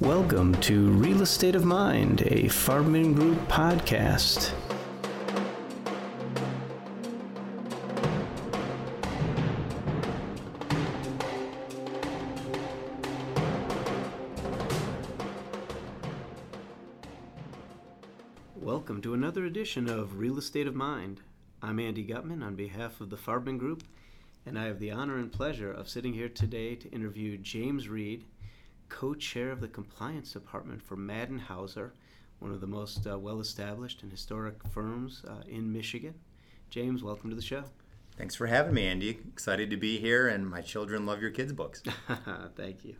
Welcome to Real Estate of Mind, a Farbman Group podcast. Welcome to another edition of Real Estate of Mind. I'm Andy Gutman on behalf of the Farbman Group, and I have the honor and pleasure of sitting here today to interview James Reid co-chair of the compliance department for Maddin Hauser, one of the most uh, well-established and historic firms uh, in Michigan. James, welcome to the show. Thanks for having me, Andy. Excited to be here, and my children love your kids' books. Thank you.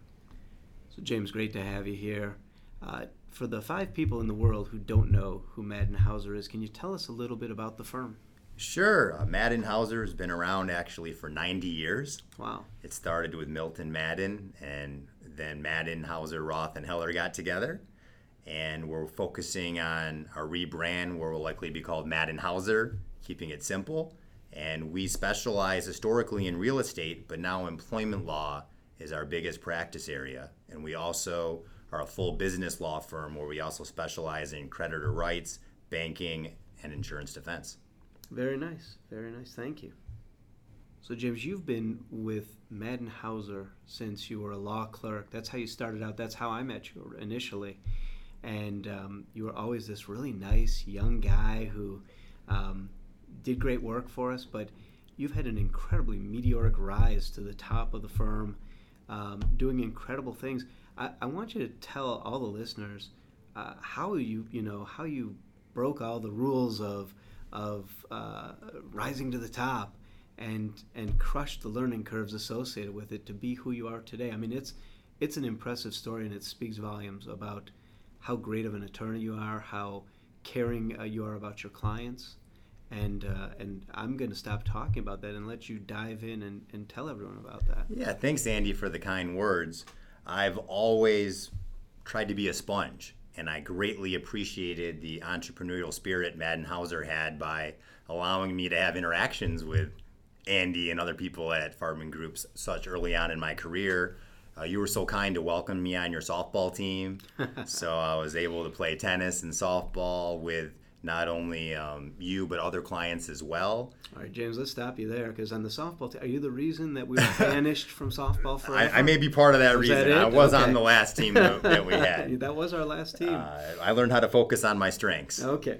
So, James, great to have you here. Uh, for the five people in the world who don't know who Maddin Hauser is, can you tell us a little bit about the firm? Sure. Uh, Maddin Hauser has been around actually for 90 years. Wow. It started with Milton Maddin, and then Maddin, Hauser, Roth, and Heller got together. And we're focusing on a rebrand, where we'll likely be called Maddin Hauser, keeping it simple. And we specialize historically in real estate, but now employment law is our biggest practice area. And we also are a full business law firm where we also specialize in creditor rights, banking, and insurance defense. Very nice. Very nice. Thank you. So, James, you've been with Maddin Hauser since you were a law clerk. That's how you started out. That's how I met you initially. And um, you were always this really nice young guy who um, did great work for us, but you've had an incredibly meteoric rise to the top of the firm, um, doing incredible things. I, I, want you to tell all the listeners uh, how you, you know, how you broke all the rules of of uh, rising to the top and and crush the learning curves associated with it to be who you are today. I mean, it's it's an impressive story, and it speaks volumes about how great of an attorney you are, how caring uh, you are about your clients, and uh, and I'm going to stop talking about that and let you dive in and, and tell everyone about that. Yeah, thanks, Andy, for the kind words. I've always tried to be a sponge, and I greatly appreciated the entrepreneurial spirit Maddin Hauser had by allowing me to have interactions with Andy and other people at Farbman Groups such early on in my career. Uh, you were so kind to welcome me on your softball team. so I was able to play tennis and softball with not only um, you but other clients as well. All right, James, let's stop you there because on the softball team, are you the reason that we were banished from softball for? I, I, may be part of that was reason. That I was okay. on the last team that, that we had. that was our last team. Uh, I learned how to focus on my strengths. Okay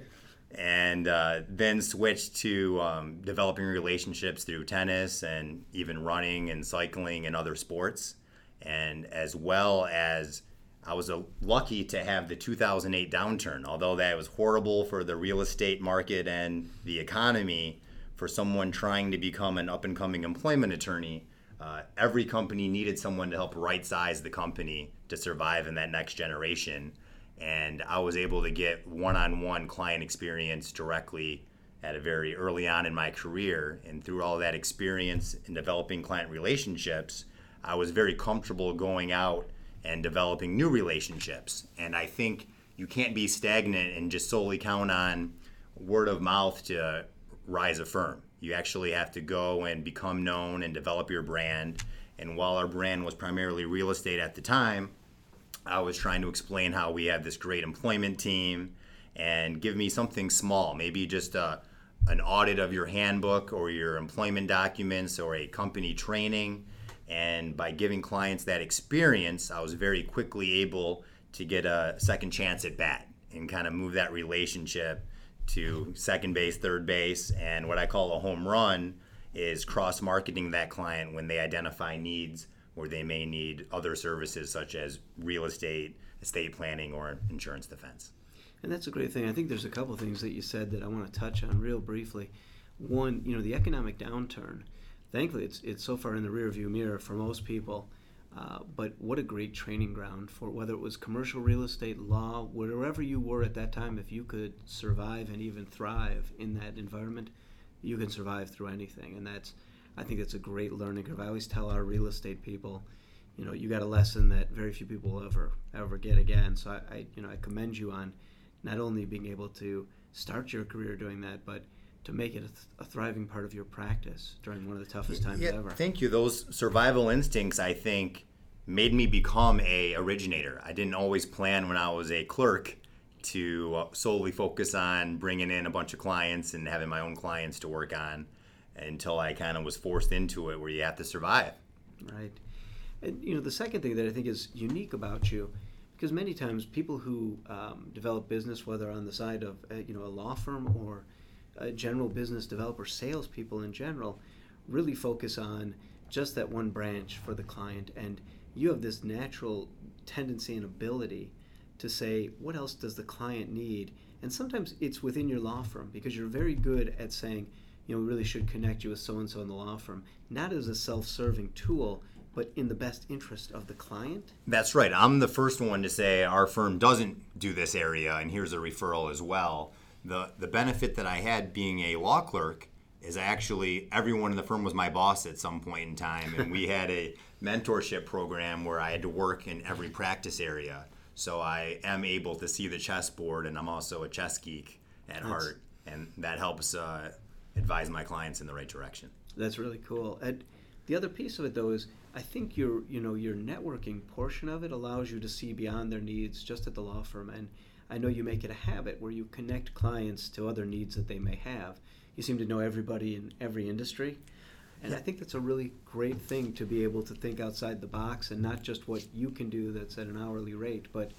and uh, then switched to um, developing relationships through tennis and even running and cycling and other sports. And as well as I was uh, lucky to have the 2008 downturn, although that was horrible for the real estate market and the economy. For someone trying to become an up and coming employment attorney, uh, every company needed someone to help right size the company to survive in that next generation and I was able to get one-on-one client experience directly at a very early on in my career and through all that experience in developing client relationships I was very comfortable going out and developing new relationships. And I think you can't be stagnant and just solely count on word of mouth to rise a firm. You actually have to go and become known and develop your brand. And while our brand was primarily real estate at the time I was trying to explain how we have this great employment team and give me something small, maybe just a, an audit of your handbook or your employment documents or a company training. And by giving clients that experience, I was very quickly able to get a second chance at bat and kind of move that relationship to second base, third base, and what I call a home run is cross marketing that client when they identify needs where they may need other services such as real estate, estate planning, or insurance defense. And that's a great thing. I think there's a couple things that you said that I want to touch on real briefly. One, you know, the economic downturn. Thankfully, it's it's so far in the rearview mirror for most people. Uh, but what a great training ground for whether it was commercial real estate, law, wherever you were at that time. If you could survive and even thrive in that environment, you can survive through anything, and that's I think that's a great learning curve. I always tell our real estate people, you know, you got a lesson that very few people will ever ever get again. So I, I you know, I commend you on not only being able to start your career doing that, but to make it a, th- a, thriving part of your practice during one of the toughest times yeah, ever. Thank you. Those survival instincts, I think, made me become a originator. I didn't always plan when I was a clerk to uh, solely focus on bringing in a bunch of clients and having my own clients to work on until I kind of was forced into it where you have to survive. Right. And you know, the second thing that I think is unique about you, because many times people who um, develop business, whether on the side of uh, you know a law firm or a general business developer, salespeople in general, really focus on just that one branch for the client, and you have this natural tendency and ability to say, what else does the client need? And sometimes it's within your law firm because you're very good at saying, you know, we really should connect you with so and so in the law firm, not as a self serving tool, but in the best interest of the client. That's right. I'm the first one to say our firm doesn't do this area, and here's a referral as well. The, the benefit that I had being a law clerk is actually everyone in the firm was my boss at some point in time, and we had a mentorship program where I had to work in every practice area. So I am able to see the chessboard, and I'm also a chess geek at That's, heart, and that helps uh, advise my clients in the right direction. That's really cool. And the other piece of it, though, is I think your you know your networking portion of it allows you to see beyond their needs just at the law firm, and I know you make it a habit where you connect clients to other needs that they may have. You seem to know everybody in every industry. And I think that's a really great thing to be able to think outside the box and not just what you can do that's at an hourly rate, but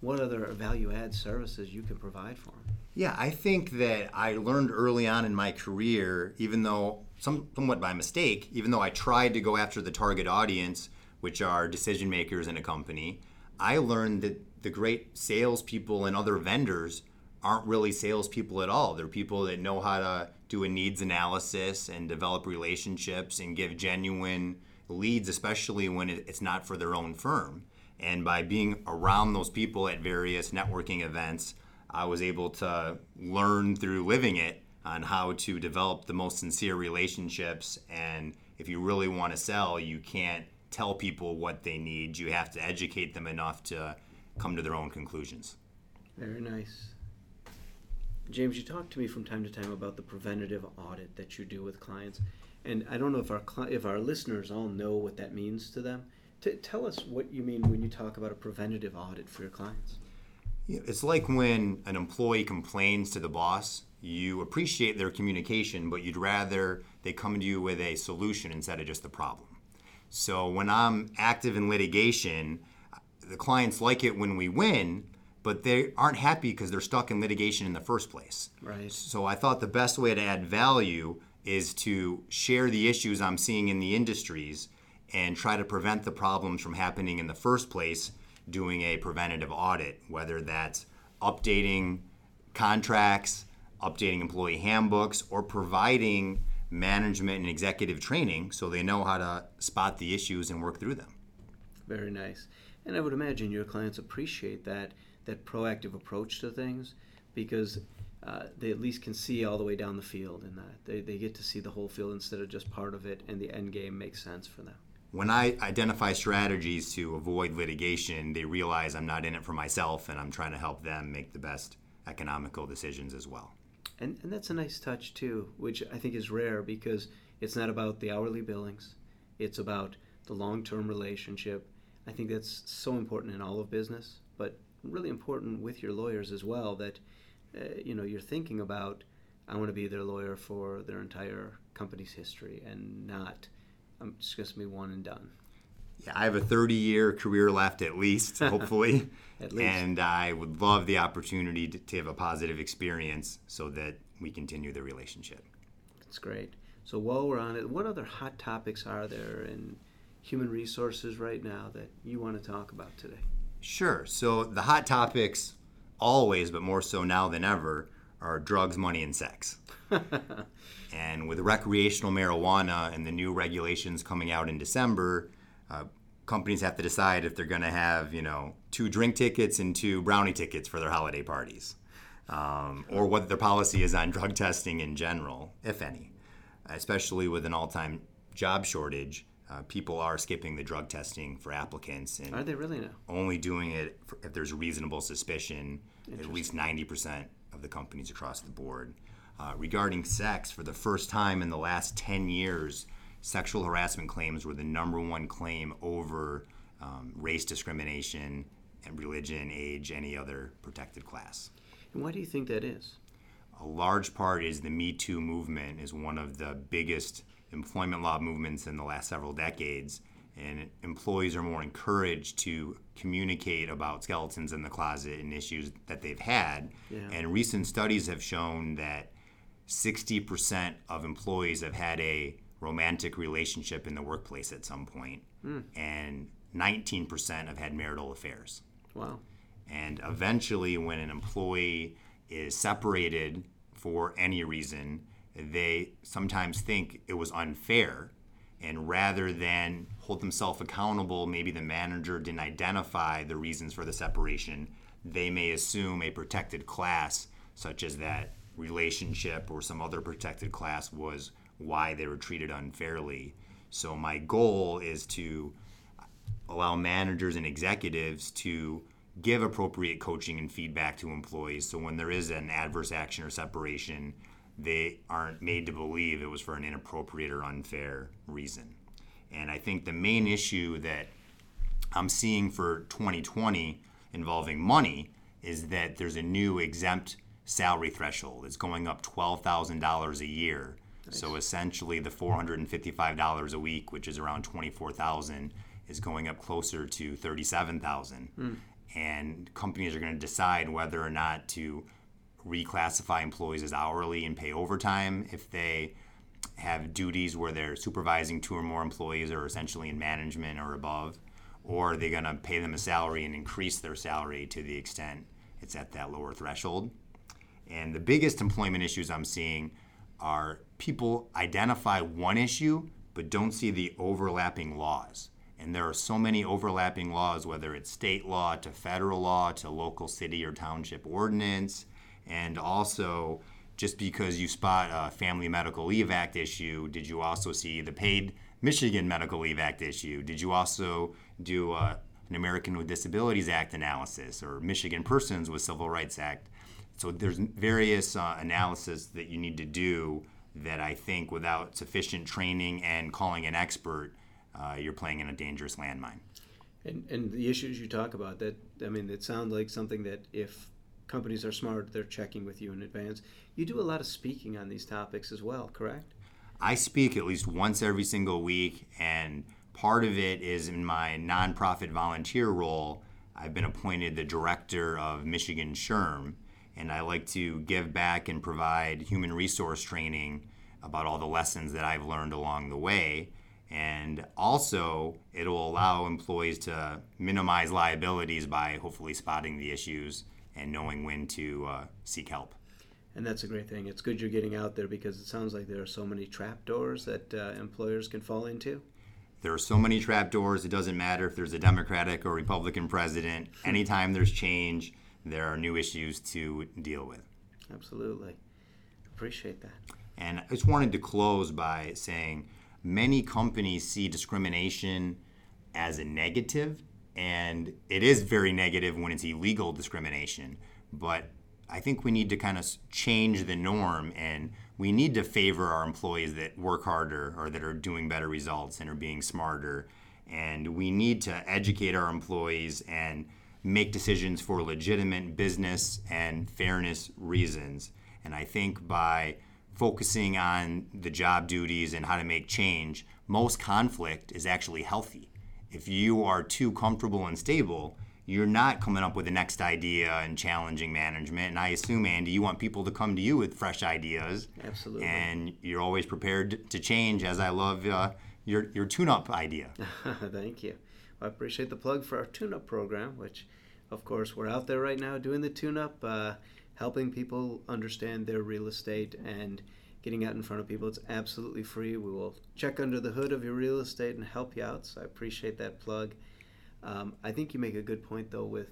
what other value add services you can provide for them. Yeah, I think that I learned early on in my career, even though some, somewhat by mistake, even though I tried to go after the target audience, which are decision makers in a company, I learned that the great salespeople and other vendors aren't really salespeople at all. They're people that know how to do a needs analysis and develop relationships and give genuine leads, especially when it's not for their own firm. And by being around those people at various networking events, I was able to learn through living it on how to develop the most sincere relationships. And if you really want to sell, you can't tell people what they need. You have to educate them enough to come to their own conclusions. Very nice. James, you talk to me from time to time about the preventative audit that you do with clients, and I don't know if our if our listeners all know what that means to them. T- tell us what you mean when you talk about a preventative audit for your clients. It's like when an employee complains to the boss. You appreciate their communication, but you'd rather they come to you with a solution instead of just the problem. So when I'm active in litigation, the clients like it when we win, but they aren't happy because they're stuck in litigation in the first place. Right. So I thought the best way to add value is to share the issues I'm seeing in the industries and try to prevent the problems from happening in the first place doing a preventative audit, whether that's updating contracts, updating employee handbooks, or providing management and executive training so they know how to spot the issues and work through them. Very nice. And I would imagine your clients appreciate that that proactive approach to things because uh, they at least can see all the way down the field and that they, they get to see the whole field instead of just part of it and the end game makes sense for them. When i identify strategies to avoid litigation they realize i'm not in it for myself and i'm trying to help them make the best economical decisions as well. And, and that's a nice touch too which i think is rare because it's not about the hourly billings. It's about the long-term relationship i think that's so important in all of business but really important with your lawyers as well that uh, you know you're thinking about I want to be their lawyer for their entire company's history and not I'm um, just going to be one and done. Yeah, I have a 30 year career left at least, hopefully. at least. And I would love the opportunity to, to have a positive experience so that we continue the relationship. That's great. So while we're on it, what other hot topics are there in human resources right now that you want to talk about today? Sure. So the hot topics, always, but more so now than ever, are drugs, money, and sex. and with recreational marijuana and the new regulations coming out in December, uh, companies have to decide if they're going to have, you know, two drink tickets and two brownie tickets for their holiday parties, um, or what their policy is on drug testing in general, if any. Especially with an all-time job shortage, uh, people are skipping the drug testing for applicants and are they really now only doing it if there's reasonable suspicion at least 90% of the companies across the board uh, regarding sex for the first time in the last 10 years sexual harassment claims were the number one claim over um, race discrimination, and religion, age, any other protected class. And why do you think that is? A large part is the Me Too movement is one of the biggest employment law movements in the last several decades, and employees are more encouraged to communicate about skeletons in the closet and issues that they've had. Yeah. And recent studies have shown that 60% of employees have had a romantic relationship in the workplace at some point, hmm. and 19% have had marital affairs. Wow. And eventually, when an employee is separated for any reason, they sometimes think it was unfair. And rather than hold themselves accountable, maybe the manager didn't identify the reasons for the separation, they may assume a protected class, such as that relationship or some other protected class, was why they were treated unfairly. So, my goal is to allow managers and executives to give appropriate coaching and feedback to employees so when there is an adverse action or separation they aren't made to believe it was for an inappropriate or unfair reason. And i think the main issue that i'm seeing for 2020 involving money is that there's a new exempt salary threshold. It's going up $12000 a year. So essentially the $455 a week which is around 24,000, is going up closer to $37,000, hmm. and companies are going to decide whether or not to reclassify employees as hourly and pay overtime if they have duties where they're supervising two or more employees or essentially in management or above or are they going to pay them a salary and increase their salary to the extent it's at that lower threshold and the biggest employment issues i'm seeing are people identify one issue but don't see the overlapping laws and there are so many overlapping laws, whether it's state law to federal law to local city or township ordinance. And also, just because you spot a Family Medical Leave Act issue, did you also see the paid Michigan Medical Leave Act issue? Did you also do uh, an American with Disabilities Act analysis or Michigan Persons with Civil Rights Act? So there's various uh, analysis that you need to do that I think without sufficient training and calling an expert, uh, you're playing in a dangerous landmine. And, and the issues you talk about that I mean it sounds like something that if companies are smart they're checking with you in advance. You do a lot of speaking on these topics as well, correct? I speak at least once every single week, and part of it is in my nonprofit volunteer role. I've been appointed the director of Michigan SHRM, and I like to give back and provide human resource training about all the lessons that I've learned along the way. And also, it'll allow employees to minimize liabilities by hopefully spotting the issues and knowing when to uh, seek help. And that's a great thing. It's good you're getting out there because it sounds like there are so many trapdoors that uh, employers can fall into. There are so many trapdoors, it doesn't matter if there's a Democratic or Republican president. Anytime there's change, there are new issues to deal with. Absolutely. Appreciate that. And I just wanted to close by saying many companies see discrimination as a negative, and it is very negative when it's illegal discrimination. But I think we need to kind of change the norm and we need to favor our employees that work harder or that are doing better results and are being smarter. And we need to educate our employees and make decisions for legitimate business and fairness reasons. And I think by focusing on the job duties and how to make change, most conflict is actually healthy. If you are too comfortable and stable, you're not coming up with the next idea and challenging management. And I assume, Andy, you want people to come to you with fresh ideas. Absolutely. And you're always prepared to change, as I love uh, your, your tune up idea. Thank you. I appreciate the plug for our tune up program, which, of course, we're out there right now doing the tune up, uh, helping people understand their real estate and getting out in front of people. It's absolutely free. We will check under the hood of your real estate and help you out. So I appreciate that plug. Um, I think you make a good point, though, with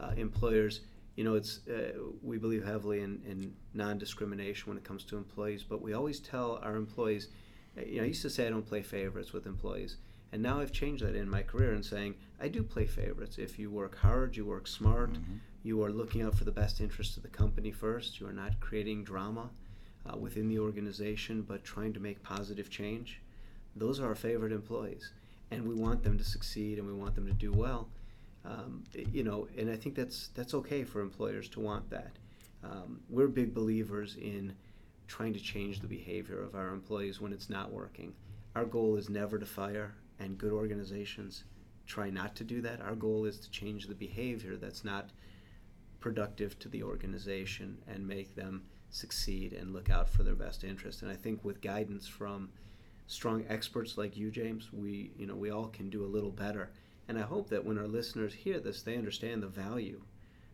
uh, employers. You know, it's uh, we believe heavily in, in non-discrimination when it comes to employees, but we always tell our employees. You know, I used to say I don't play favorites with employees, and now I've changed that in my career and saying I do play favorites. If you work hard, you work smart, Mm-hmm. you are looking out for the best interest of the company first. You are not creating drama uh, within the organization, but trying to make positive change. Those are our favorite employees. and we want them to succeed and we want them to do well. Um, you know, and I think that's that's okay for employers to want that. Um, we're big believers in trying to change the behavior of our employees when it's not working. Our goal is never to fire, and good organizations try not to do that. Our goal is to change the behavior that's not productive to the organization and make them succeed and look out for their best interest. And I think with guidance from strong experts like you, James, we you know we all can do a little better. And I hope that when our listeners hear this, they understand the value,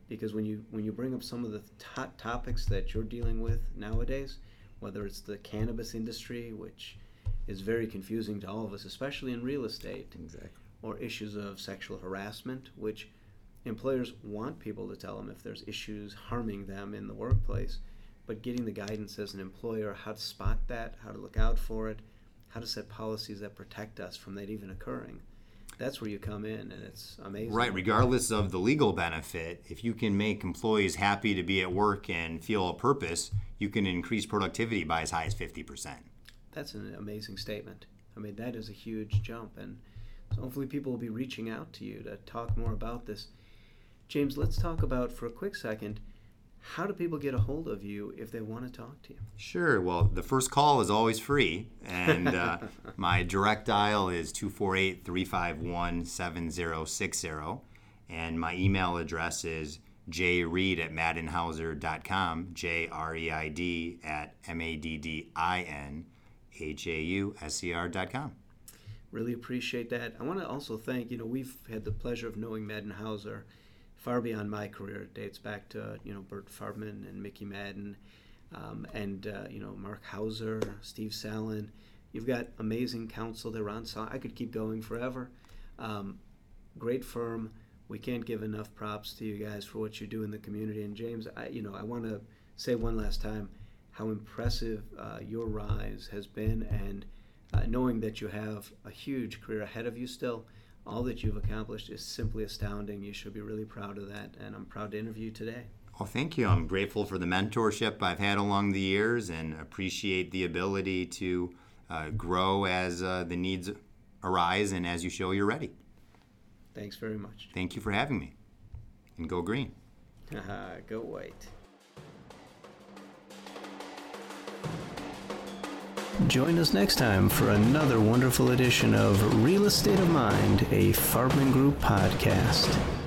because when you when you bring up some of the hot topics that you're dealing with nowadays, whether it's the cannabis industry, which is very confusing to all of us, especially in real estate, Exactly. or issues of sexual harassment, which employers want people to tell them if there's issues harming them in the workplace, but getting the guidance as an employer how to spot that, how to look out for it, how to set policies that protect us from that even occurring. That's where you come in, and it's amazing. Right, regardless of the legal benefit, if you can make employees happy to be at work and feel a purpose, you can increase productivity by as high as 50%. That's an amazing statement. I mean, that is a huge jump, and so hopefully people will be reaching out to you to talk more about this. James, let's talk about for a quick second how do people get a hold of you if they want to talk to you? Sure. Well, the first call is always free, and uh, my direct dial is 248 351 7060. And my email address is jreid at maddinhauser.com, J R E I D at M A D D I N H A U S E R.com. Really appreciate that. I want to also thank, you know, we've had the pleasure of knowing Maddin Hauser far beyond my career. It dates back to, you know, Bert Farbman and Mickey Maddin um, and, uh, you know, Mark Hauser, Steve Sallen. You've got amazing counsel there, Ron. So I could keep going forever. Um, great firm. We can't give enough props to you guys for what you do in the community. And James, I, you know, I want to say one last time how impressive uh, your rise has been, and uh, knowing that you have a huge career ahead of you still. All that you've accomplished is simply astounding. You should be really proud of that, and I'm proud to interview you today. Well, thank you. I'm grateful for the mentorship I've had along the years and appreciate the ability to uh, grow as uh, the needs arise and as you show you're ready. Thanks very much. Thank you for having me. And go green. Go white. Join us next time for another wonderful edition of Real Estate of Mind, a Farbman Group podcast.